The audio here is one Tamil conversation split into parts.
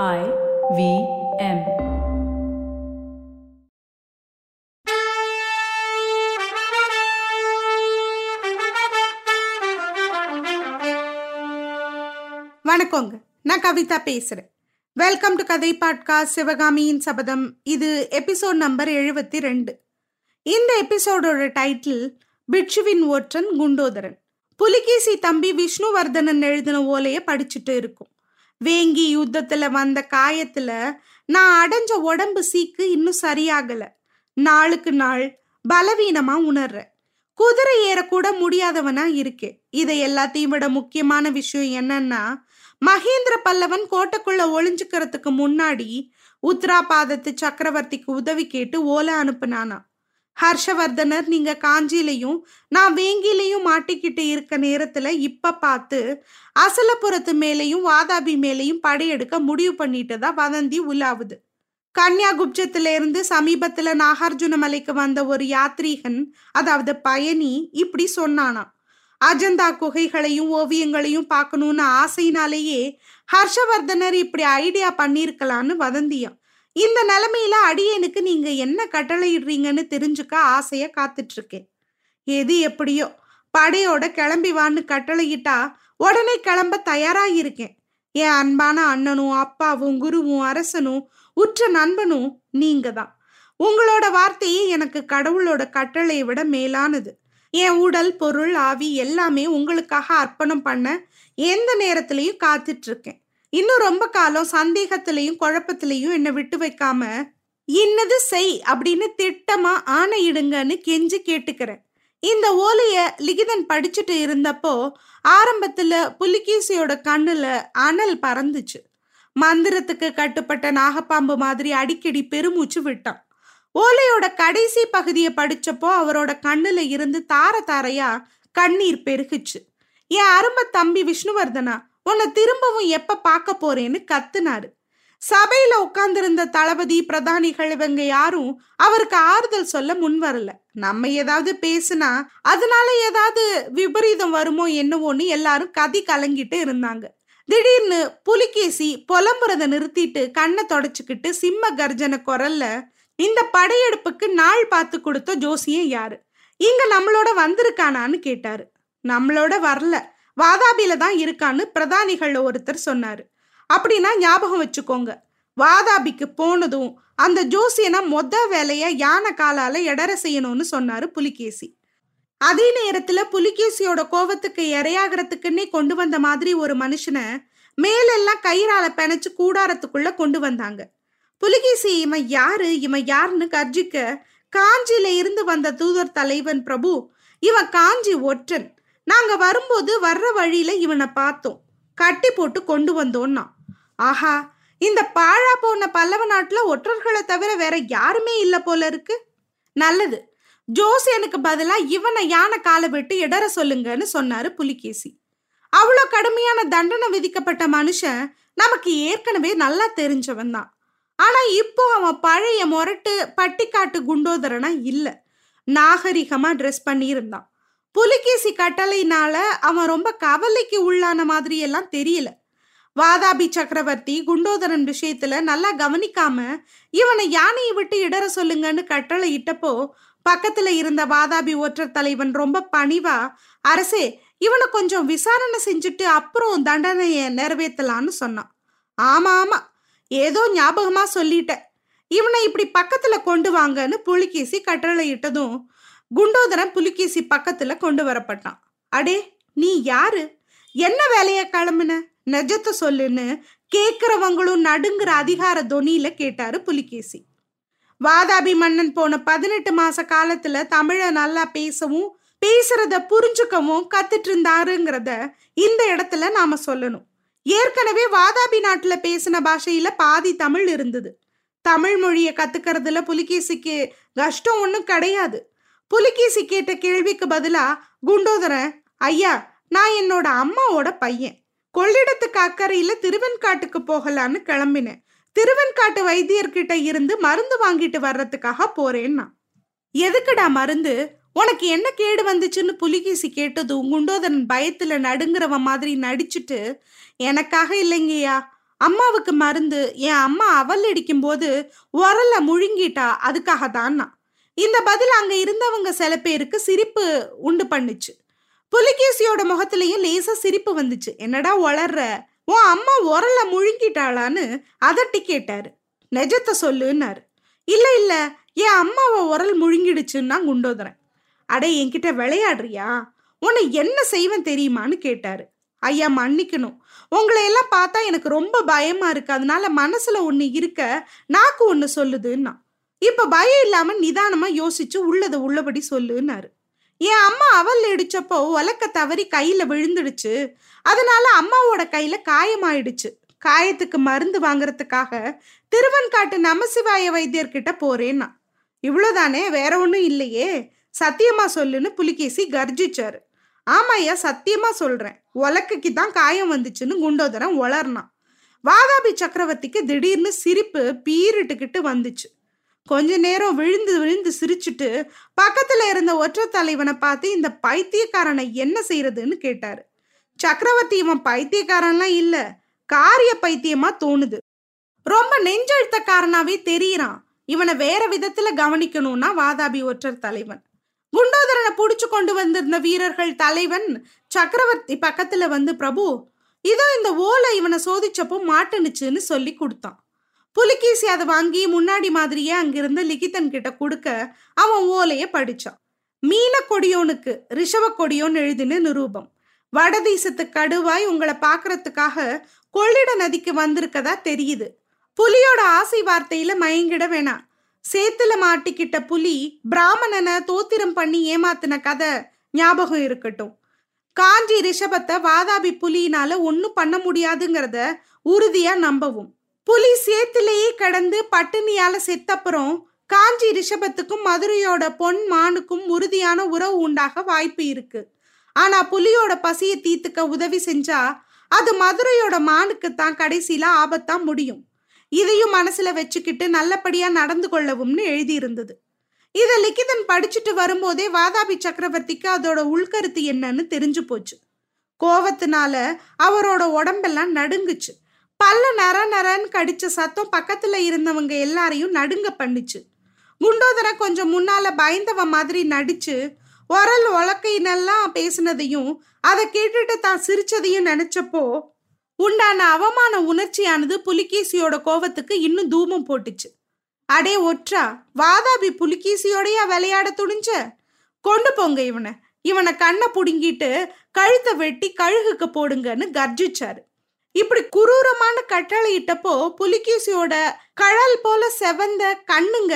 I V M. வணக்கங்க. நான் கவிதா பேசுறேன். வெல்கம் டு கதை பாட்காஸ்ட் சிவகாமியின் சபதம் இது எபிசோட் நம்பர் எழுபத்தி ரெண்டு. இந்த எபிசோடோட டைட்டில் பிட்சுவின் ஒற்றன் குண்டோதரன் புலிகேசி தம்பி விஷ்ணுவர்தனன் எழுதின ஓலையை படிச்சுட்டு இருக்கும். வேங்கி யுத்தத்துல வந்த காயத்துல நான் அடைஞ்ச உடம்பு சீக்கு இன்னும் சரியாகல. நாளுக்கு நாள் பலவீனமா உணர்றேன். குதிரை ஏறக்கூட முடியாதவனா இருக்கேன் இதை எல்லாத்தையும் விட முக்கியமான விஷயம் என்னன்னா மகேந்திர பல்லவன் கோட்டைக்குள்ள ஒளிஞ்சுக்கிறதுக்கு முன்னாடி உத்ராபாதத்து சக்கரவர்த்திக்கு உதவி கேட்டு ஓலை அனுப்புனானா ஹர்ஷவர்தனர் நீங்க காஞ்சிலையும் நான் வேங்கிலையும் மாட்டிக்கிட்டு இருக்க நேரத்துல இப்ப பார்த்து அசலபுரத்து மேலையும் வாதாபி மேலையும் படையெடுக்க முடிவு பண்ணிட்டதா வதந்தி உலாவுது. கன்னியாகுப்ஜத்துல இருந்து சமீபத்துல நாகார்ஜுன மலைக்கு வந்த ஒரு யாத்ரீகன் அதாவது பயணி இப்படி சொன்னானா அஜந்தா குகைகளையும் ஓவியங்களையும் பார்க்கணும்னு ஆசையினாலேயே ஹர்ஷவர்தனர் இப்படி ஐடியா பண்ணிருக்கலான்னு வதந்தியாம். இந்த நிலைமையில அடியனுக்கு நீங்க என்ன கட்டளையிடுறீங்கன்னு தெரிஞ்சுக்க ஆசைய காத்துட்டு இருக்கேன் எது எப்படியோ படையோட கிளம்பி வான்னு கட்டளையிட்டா உடனே கிளம்ப தயாராயிருக்கேன். என் அன்பான அண்ணனும் அப்பாவும் குருவும் அரசனும் உற்ற நண்பனும் நீங்க தான் உங்களோட வார்த்தையே எனக்கு கடவுளோட கட்டளையை விட மேலானது. என் உடல் பொருள் ஆவி எல்லாமே உங்களுக்காக அர்ப்பணம் பண்ண எந்த நேரத்திலையும் காத்துட்டு இருக்கேன் இன்னும் ரொம்ப காலம் சந்தேகத்திலையும் குழப்பத்திலையும் என்னை விட்டு வைக்காம இன்னது செய் அப்படின்னு திட்டமா ஆணையிடுங்கன்னு கெஞ்சி கேட்டுக்கிறேன். இந்த ஓலைய லிகிதன் படிச்சுட்டு இருந்தப்போ ஆரம்பத்துல புலிகேசியோட கண்ணுல அனல் பறந்துச்சு. மந்திரத்துக்கு கட்டுப்பட்ட நாகப்பாம்பு மாதிரி அடிக்கடி பெருமூச்சு விட்டான். ஓலையோட கடைசி பகுதியை படிச்சப்போ அவரோட கண்ணுல இருந்து தார தாரையா கண்ணீர் பெருகுச்சு. என் அரும்ப தம்பி விஷ்ணுவர்தனா உன்னை திரும்பவும் எப்ப பார்க்க போறேன்னு கத்துனாரு. சபையில உட்கார்ந்திருந்த தளபதி பிரதானிகள் இவங்க யாரும் அவருக்கு ஆறுதல் சொல்ல முன் வரல. நம்ம ஏதாவது பேசுனா அதனால ஏதாவது விபரீதம் வருமோ என்னவோன்னு எல்லாரும் கதி கலங்கிட்டு இருந்தாங்க. திடீர்னு புலிகேசி புலம்புறத நிறுத்திட்டு கண்ணை தொடச்சுக்கிட்டு சிம்ம கர்ஜன குரல்ல இந்த படையெடுப்புக்கு நாள் பார்த்து கொடுத்த ஜோசியம் யாரு? இங்க நம்மளோட வந்திருக்கானான்னு கேட்டாரு. நம்மளோட வரல. வாதாபியில தான் இருக்கான்னு பிரதானிகள்ல ஒருத்தர் சொன்னார். அப்படின்னா ஞாபகம் வச்சுக்கோங்க. வாதாபிக்கு போனதும் அந்த ஜோசியனை மொத்த வேலையை யானை காலால எடர செய்யணும்னு சொன்னாரு புலிகேசி. அதே நேரத்துல புலிகேசியோட கோவத்துக்கு இரையாகிறதுக்குன்னே கொண்டு வந்த மாதிரி ஒரு மனுஷனை மேலெல்லாம் கயிறால பிணைச்சு கூடாரத்துக்குள்ள கொண்டு வந்தாங்க. புலிகேசி இவன் யாரு? இவன் யாருன்னு கர்ஜிக்க காஞ்சியில இருந்து வந்த தூதர் தலைவன் பிரபு இவன் காஞ்சி ஒற்றன். நாங்க வரும்போது வர்ற வழியில இவனை பார்த்தோம். கட்டி போட்டு கொண்டு வந்தோம்னா ஆஹா இந்த பாழா போன பல்லவ நாட்டுல ஒற்றர்களை தவிர வேற யாருமே இல்ல போல இருக்கு. நல்லது ஜோசியனுக்கு பதிலா இவனை யானை காலை விட்டு இடற சொல்லுங்கன்னு சொன்னாரு புலிகேசி. அவ்வளோ கடுமையான தண்டனை விதிக்கப்பட்ட மனுஷன் நமக்கு ஏற்கனவே நல்லா தெரிஞ்சவன் தான். ஆனா இப்போ அவன் பழைய முரட்டு பட்டிக்காட்டு குண்டோதரனா இல்ல. நாகரிகமா ட்ரெஸ் பண்ணியிருந்தான். புலிகேசி கட்டளையினால அவன் ரொம்ப கவலைக்கு உள்ளான மாதிரி எல்லாம் தெரியல. வாதாபி சக்கரவர்த்தி குண்டோதரன் விஷயத்துல நல்லா கவனிக்காம இவனை யானையை விட்டு இடற சொல்லுங்கன்னு கட்டளை இட்டப்போ பக்கத்துல இருந்த வாதாபி ஒற்றர் தலைவன் ரொம்ப பணிவா அரசே இவனை கொஞ்சம் விசாரணை செஞ்சுட்டு அப்புறம் தண்டனையை நிறைவேற்றலான்னு சொன்னான். ஆமா ஆமா ஏதோ ஞாபகமா சொல்லிட்டேன். இவனை இப்படி பக்கத்துல கொண்டு வாங்கன்னு புலிகேசி கட்டளை இட்டதும் குண்டோதரன் புலிகேசி பக்கத்துல கொண்டு வரப்பட்டான். அடே நீ யாரு? என்ன வேலைய கிளம்புன? நெஜத்தை சொல்லுன்னு கேக்குறவங்களும் நடுங்குற அதிகார தொனியில கேட்டாரு புலிகேசி. வாதாபி மன்னன் போன பதினெட்டு மாச காலத்துல தமிழ நல்லா பேசவும் பேசுறத புரிஞ்சுக்கவும் கத்துட்டு இருந்தாருங்கிறத இந்த இடத்துல நாம சொல்லணும். ஏற்கனவே வாதாபி நாட்டுல பேசின பாஷையில பாதி தமிழ் இருந்தது. தமிழ் மொழியை கத்துக்கிறதுல புலிகேசிக்கு கஷ்டம் ஒன்றும் கிடையாது. புலிகேசி கேட்ட கேள்விக்கு பதிலா குண்டோதரன் ஐயா நான் என்னோட அம்மாவோட பையன். கொள்ளிடத்துக்கு அக்கறையில திருவெண்காட்டுக்கு போகலான்னு கிளம்பினேன். திருவெண்காட்டு வைத்தியர்கிட்ட இருந்து மருந்து வாங்கிட்டு வர்றதுக்காக போறேன்னா? எதுக்குடா மருந்து? உனக்கு என்ன கேடு வந்துச்சுன்னு புலிகேசி கேட்டதும் குண்டோதரன் பயத்துல நடுங்குறவன் மாதிரி நடிச்சுட்டு எனக்காக இல்லைங்கய்யா. அம்மாவுக்கு மருந்து. என் அம்மா அவல் அடிக்கும் போது உரல முழுங்கிட்டா அதுக்காக தான்னா இந்த பதில் அங்க இருந்தவங்க சில பேருக்கு சிரிப்பு உண்டு பண்ணுச்சு. புலிகேசியோட முகத்திலையும் லேசா சிரிப்பு வந்துச்சு. என்னடா வளர்ற உன் அம்மா உரல முழுங்கிட்டாளான்னு அதட்டி கேட்டாரு. நெஜத்தை சொல்லுன்னாரு. இல்ல இல்ல. என் அம்மாவை உரல் முழுங்கிடுச்சுன்னா குண்டோதரன். அடே என்கிட்ட விளையாடுறியா? உன்னை என்ன செய்வேன் தெரியுமான்னு கேட்டாரு. ஐயா மன்னிக்கணும். உங்களை எல்லாம் பார்த்தா எனக்கு ரொம்ப பயமா இருக்கு. அதனால மனசுல ஒண்ணு இருக்க நாக்கு ஒண்ணு சொல்லுதுன்னா. இப்ப பயம் இல்லாம நிதானமா யோசிச்சு உள்ளதை உள்ளபடி சொல்லுன்னாரு. என் அம்மா அவல் இடிச்சப்போ உலக்க தவறி கையில விழுந்துடுச்சு. அதனால அம்மாவோட கையில காயமாயிடுச்சு. காயத்துக்கு மருந்து வாங்குறதுக்காக திருவன்காட்டு நமசிவாய வைத்தியர்கிட்ட போறேன்னா. இவ்வளவுதானே வேற ஒன்றும் இல்லையே. சத்தியமா சொல்லுன்னு புலிகேசி கர்ஜிச்சாரு. ஆமாய்யா சத்தியமா சொல்றேன். உலக்குக்கு தான் காயம் வந்துச்சுன்னு குண்டோதரன் உளர்னான் வாதாபி சக்கரவர்த்திக்கு திடீர்னு சிரிப்பு பீரிட்டுக்கிட்டு வந்துச்சு. கொஞ்ச நேரம் விழுந்து விழுந்து சிரிச்சுட்டு பக்கத்துல இருந்த ஒற்ற தலைவனை பார்த்து இந்த பைத்தியக்காரனை என்ன செய்யறதுன்னு கேட்டாரு. சக்கரவர்த்தி இவன் பைத்தியக்காரன்லாம் இல்ல காரிய பைத்தியமா தோணுது. ரொம்ப நெஞ்செழுத்தக்காரனாவே தெரியறான். இவனை வேற விதத்துல கவனிக்கணும்னா வாதாபி ஒற்றர் தலைவன் குண்டோதரனை புடிச்சு கொண்டு வந்திருந்த வீரர்கள் தலைவன் சக்கரவர்த்தி பக்கத்துல வந்து பிரபு இதோ இந்த ஓலை இவனை சோதிச்சப்போ மாட்டுனுச்சுன்னு சொல்லி கொடுத்தான். புலிகேசி அதை வாங்கி முன்னாடி மாதிரியே அங்கிருந்து லிகிதன் கிட்ட கொடுக்க அவன் ஓலைய படிச்சான். மீன கொடியோனுக்கு ரிஷவ கொடியோன் எழுதின நிரூபம். வடதேசத்து கடுவாய் உங்களை பாக்குறதுக்காக கொள்ளிட நதிக்கு வந்திருக்கதா தெரியுது. புலியோட ஆசை வார்த்தையில மயங்கிட வேணாம். சேத்துல மாட்டிக்கிட்ட புலி பிராமணனை தோத்திரம் பண்ணி ஏமாத்தின கதை ஞாபகம் இருக்கட்டும். காஞ்சி ரிஷபத்தை வாதாபி புலியினால ஒன்னும் பண்ண முடியாதுங்கிறத உறுதியா நம்பவும். புலி சேத்திலேயே கடந்து பட்டினியால செத்தப்புறம் காஞ்சி ரிஷபத்துக்கும் மதுரையோட பொன் மானுக்கும் உறுதியான உறவு உண்டாக வாய்ப்பு இருக்கு. ஆனா புலியோட பசியை தீத்துக்க உதவி செஞ்சா அது மதுரையோட மானுக்கு தான் கடைசியில ஆபத்தா முடியும். இதையும் மனசுல வச்சுக்கிட்டு நல்லபடியா நடந்து கொள்ளவும்னு எழுதியிருந்தது. இதை லிக்கிதன் படிச்சுட்டு வரும்போதே வாதாபி சக்கரவர்த்திக்கு அதோட உள்கருத்து என்னன்னு தெரிஞ்சு போச்சு. கோவத்தினால அவரோட உடம்பெல்லாம் நடுங்குச்சு. பல்ல நர நரன்னு கடிச்ச சத்தம் பக்கத்துல இருந்தவங்க எல்லாரையும் நடுங்க பண்ணுச்சு. குண்டோதரன் கொஞ்சம் முன்னால பயந்தவ மாதிரி நடிச்சு உரல் உலக்கையினெல்லாம் பேசினதையும் அதை கேட்டுட்டு தான் சிரிச்சதையும் நினைச்சப்போ உண்டான அவமான உணர்ச்சியானது புலிகேசியோட கோவத்துக்கு இன்னும் தூமம் போட்டுச்சு. அடே ஒற்றா வாதாபி புலிகேசியோடையா விளையாட துணிஞ்ச? கொண்டு போங்க இவனை. இவனை கண்ணை புடுங்கிட்டு கழுத்தை வெட்டி கழுகுக்கு போடுங்கன்னு கர்ஜிச்சாரு. இப்படி குரூரமான கட்டளை இட்டப்போ புலிகேசியோட கழல் போல செவந்த கண்ணுங்க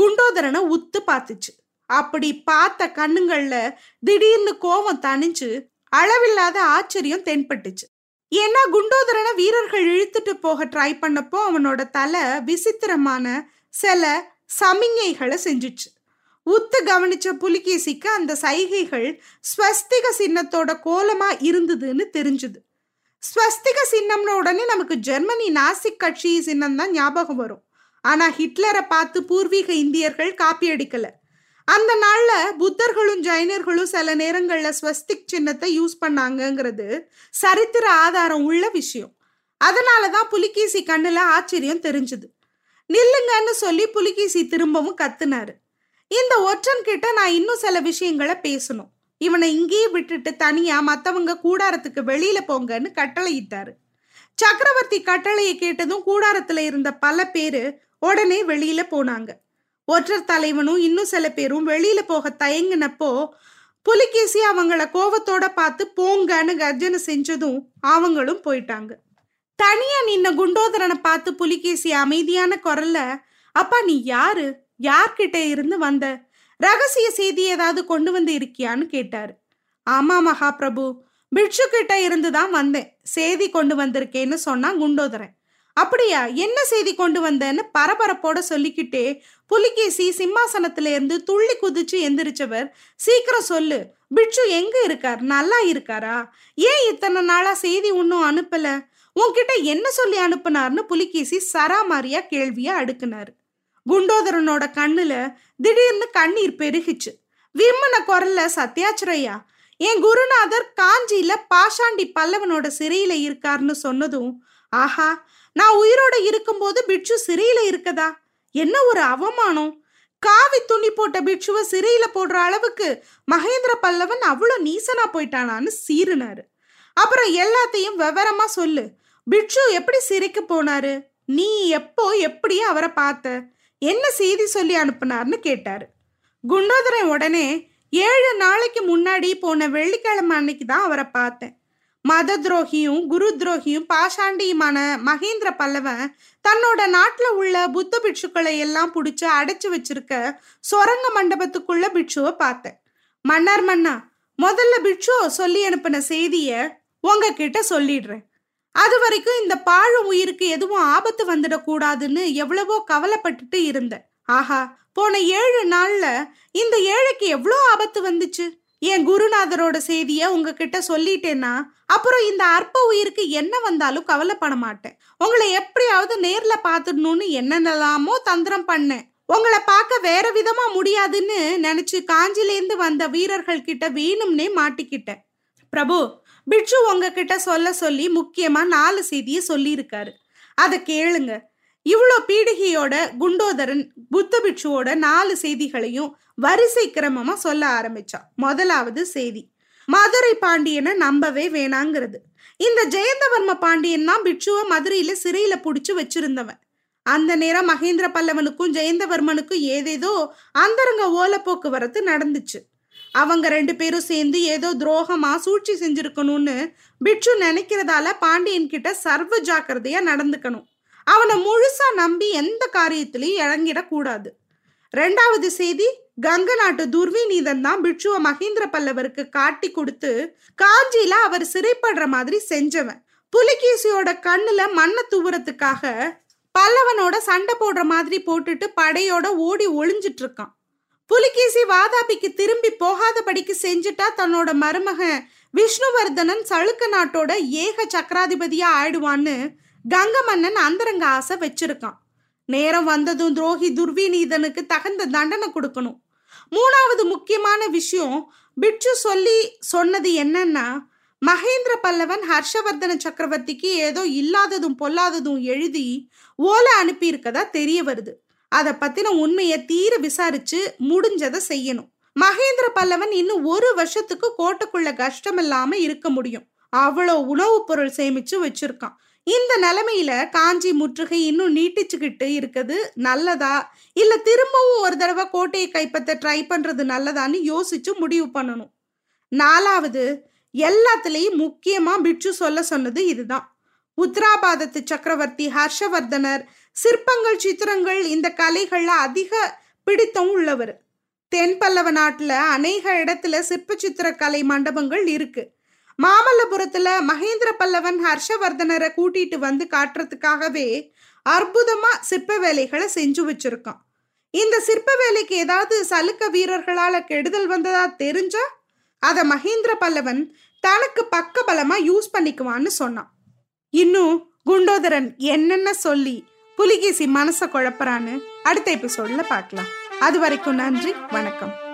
குண்டோதரனை உத்து பார்த்துச்சு. அப்படி பார்த்த கண்ணுங்கள்ல திடீர்னு கோவம் தணிஞ்சு அளவில்லாத ஆச்சரியம் தென்பட்டுச்சு. ஏன்னா குண்டோதரனை வீரர்கள் இழுத்துட்டு போக ட்ரை பண்ணப்போ அவனோட தலை விசித்திரமான சில சமிஞைகளை செஞ்சுச்சு. உத்து கவனிச்ச புலிகேசிக்கு அந்த சைகைகள் ஸ்வஸ்திக சின்னத்தோட கோலமா இருந்ததுன்னு தெரிஞ்சுது. ஸ்வஸ்திக சின்னம்னு உடனே நமக்கு ஜெர்மனி நாசிக் கட்சி சின்னம் தான் ஞாபகம் வரும். ஆனா ஹிட்லரை பார்த்து பூர்வீக இந்தியர்கள் காப்பி அடிக்கல. அந்த நாள்ல புத்தர்களும் ஜைனர்களும் சில நேரங்கள்ல ஸ்வஸ்திக் சின்னத்தை யூஸ் பண்ணாங்கங்கிறது சரித்திர ஆதாரம் உள்ள விஷயம். அதனாலதான் புலிகேசி கண்ணுல ஆச்சரியம் தெரிஞ்சுது. நில்லுங்கன்னு சொல்லி புலிகேசி திரும்பவும் கத்துனாரு. இந்த ஒற்றன் கிட்ட நான் இன்னும் சில விஷயங்களை பேசணும். இவனை இங்கேயே விட்டுட்டு தனியா மத்தவங்க கூடாரத்துக்கு வெளியில போங்கன்னு கட்டளையிட்டாரு. சக்கரவர்த்தி கட்டளையை கேட்டதும் கூடாரத்துல இருந்த பல பேரு உடனே வெளியில போனாங்க. ஒற்றர் தலைவனும் இன்னும் சில பேரும் வெளியில போக தயங்கினப்போ புலிகேசி அவங்கள கோவத்தோட பார்த்து போங்கன்னு கர்ஜனை செஞ்சதும் அவங்களும் போயிட்டாங்க. தனியா நின்ன குண்டோதரனை பார்த்து புலிகேசி அமைதியான குரல்ல அப்பா நீ யாரு? யார்கிட்ட இருந்து வந்த? ரகசிய செய்தி ஏதாவது கொண்டு வந்து இருக்கியான்னு கேட்டாரு. ஆமா மகாபிரபு பிட்சு கிட்ட இருந்து தான் வந்தேன். செய்தி கொண்டு வந்திருக்கேன்னு சொன்னா குண்டோதரன். அப்படியா என்ன செய்தி கொண்டு வந்தேன்னு பரபரப்போட சொல்லிக்கிட்டே புலிகேசி சிம்மாசனத்துல இருந்து துள்ளி குதிச்சு எந்திரிச்சவர் சீக்கிரம் சொல்லு பிட்சு எங்க இருக்கார் நல்லா இருக்காரா? ஏன் இத்தனை நாளா செய்தி ஒன்னும் அனுப்பல? உன்கிட்ட என்ன சொல்லி அனுப்புனார்னு புலிகேசி சராமாரியா கேள்வியா அடுக்குனாரு. குண்டோதரனோட கண்ணுல திடீர்னு கண்ணீர் பெருகிச்சு. விம்மன குரல்ல சத்யாச்சிரையா என் குருநாதர் காஞ்சியில பாஷாண்டி பல்லவனோட சிறையில இருக்காருன்னு சொன்னதும் ஆஹா நான் உயிரோட இருக்கும்போது பிட்சு சிறையில இருக்கதா? என்ன ஒரு அவமானம்? காவி துணி போட்ட பிட்சுவ சிறையில போடுற அளவுக்கு மகேந்திர பல்லவன் அவ்வளோ நீசனா போயிட்டானான்னு சீருனாரு அப்புறம் எல்லாத்தையும் விவரமா சொல்லு. பிட்சு எப்படி சிறைக்கு போனாரு? நீ எப்போ எப்படி அவரை பார்த்த? என்ன செய்தி சொல்லி அனுப்புனார்னு கேட்டார். குண்டோதரன் உடனே ஏழு நாளைக்கு முன்னாடி போன வெள்ளிக்கிழமை அன்னைக்கு தான் அவரை பார்த்தேன். மத துரோகியும் குரு துரோகியும் பாஷாண்டியுமான மகேந்திர பல்லவன் தன்னோட நாட்டில் உள்ள புத்த பிட்சுக்களை எல்லாம் பிடிச்சி அடைச்சி வச்சிருக்க சொரங்க மண்டபத்துக்குள்ள பிட்சுவை பார்த்தேன். மன்னார் மன்னா முதல்ல பிட்சு சொல்லி அனுப்பின செய்தியை உங்ககிட்ட சொல்லிடுறேன். அது வரைக்கும் இந்த பாழு உயிருக்கு எதுவும் ஆபத்து வந்துடக்கூடாதுன்னு எவ்வளவோ கவலைப்பட்டுட்டு இருந்தேன். ஆஹா போன ஏழு நாள்ல இந்த ஏழைக்கு எவ்வளோ ஆபத்து வந்துச்சு? என் குருநாதரோட செய்திய உங்ககிட்ட சொல்லிட்டேன்னா அப்புறம் இந்த அற்ப உயிருக்கு என்ன வந்தாலும் கவலைப்பட மாட்டேன். உங்களை எப்படியாவது நேர்ல பாத்துடணும்னு என்னென்னலாமோ தந்திரம் பண்ணேன். உங்களை பார்க்க வேற விதமா முடியாதுன்னு நினைச்சு காஞ்சிலேந்து வந்த வீரர்கள் கிட்ட வேணும்னே மாட்டிக்கிட்டேன். பிரபு பிட்சு உங்ககிட்ட சொல்ல சொல்லி முக்கியமா நாலு செய்தியை சொல்லியிருக்காரு. அதை கேளுங்க. இவ்வளோ பீடிகையோட குண்டோதரன் புத்த பிட்சுவோட நாலு செய்திகளையும் வரிசை கிரமமா சொல்ல ஆரம்பிச்சான். முதலாவது செய்தி மதுரை பாண்டியனை நம்பவே வேணாங்கிறது. இந்த ஜெயந்தவர்ம பாண்டியன் தான் பிட்சுவை மதுரையில சிறையில புடிச்சு வச்சிருந்தவன். அந்த நேரம் மகேந்திர பல்லவனுக்கும் ஜெயந்தவர்மனுக்கும் ஏதேதோ அந்தரங்க ஓலப்போக்குவரத்து நடந்துச்சு. அவங்க ரெண்டு பேரும் சேர்ந்து ஏதோ துரோகமா சூழ்ச்சி செஞ்சிருக்கணும்னு பிட்சு நினைக்கிறதால பாண்டியன் கிட்ட சர்வ ஜாக்கிரதையா நடந்துக்கணும். அவனை முழுசா நம்பி எந்த காரியத்திலையும் இறங்கிடக்கூடாது ரெண்டாவது செய்தி கங்க நாட்டு துர்விநீதன் தான் பிட்சுவ மகேந்திர பல்லவருக்கு காட்டி கொடுத்து காஞ்சியில அவர் சிறைப்படுற மாதிரி செஞ்சவன். புலிகேசியோட கண்ணுல மண்ணை தூவுறதுக்காக பல்லவனோட சண்டை போடுற மாதிரி போட்டுட்டு படையோட ஓடி ஒளிஞ்சிட்டு இருக்கான். புலிகேசி வாதாபிக்கு திரும்பி போகாதபடிக்கு செஞ்சுட்டா தன்னோட மருமகன் விஷ்ணுவர்தனன் சளுக்க நாட்டோட ஏக சக்கராதிபதியா ஆயிடுவான்னு கங்க மன்னன் அந்தரங்க ஆசை வச்சிருக்கான். நேரம் வந்ததும் துரோகி துர்விநீதனுக்கு தகுந்த தண்டனை கொடுக்கணும். மூணாவது முக்கியமான விஷயம் பிட்சு சொல்லி சொன்னது என்னன்னா மகேந்திர பல்லவன் ஹர்ஷவர்தன சக்கரவர்த்திக்கு ஏதோ இல்லாததும் பொல்லாததும் எழுதி ஓலை அனுப்பியிருக்கதா தெரிய வருது. அதை பத்தின உண்மையை தீர விசாரிச்சு முடிஞ்சதை செய்யணும். மகேந்திர பல்லவன் இன்னும் ஒரு வருஷத்துக்கு கோட்டைக்குள்ள கஷ்டம் இல்லாம இருக்க முடியும். அவ்வளோ உணவுப் பொருள் சேமிச்சு வச்சிருக்கான். இந்த நிலைமையில காஞ்சி முற்றுகை இன்னும் நீட்டிச்சுக்கிட்டு இருக்குது. நல்லதா? இல்ல திரும்பவும் ஒரு தடவை கோட்டையை கைப்பற்ற ட்ரை பண்றது நல்லதான்னு யோசிச்சு முடிவு பண்ணணும். நாலாவது எல்லாத்துலேயும் முக்கியமா பிட்சு சொல்ல சொன்னது இதுதான். உத்தராபாதத்து சக்கரவர்த்தி ஹர்ஷவர்தனர். சிற்பங்கள் சித்திரங்கள் இந்த கலைகள்ல அதிக பிடித்தம் உள்ளவர். தென் பல்லவ நாட்டுல அநேக இடத்துல சிற்ப சித்திர கலை மண்டபங்கள் இருக்கு. மாமல்லபுரத்துல மகேந்திர பல்லவன் ஹர்ஷவர்தனரை கூட்டிட்டு வந்து காட்டுறதுக்காகவே அற்புதமா சிற்ப வேலைகளை செஞ்சு வச்சிருக்கான். இந்த சிற்ப வேலைக்கு ஏதாவது சலுக்க வீரர்களால கெடுதல் வந்ததா தெரிஞ்சா அத மகேந்திர பல்லவன் தனக்கு பக்க பலமா யூஸ் பண்ணிக்குவான்னு சொன்னான். இன்னும் குண்டோதரன் என்னென்ன சொல்லி புலிகேசி மனச குழப்பறான்னு அடுத்த எபிசோட்ல பார்க்கலாம். அது வரைக்கும் நன்றி வணக்கம்.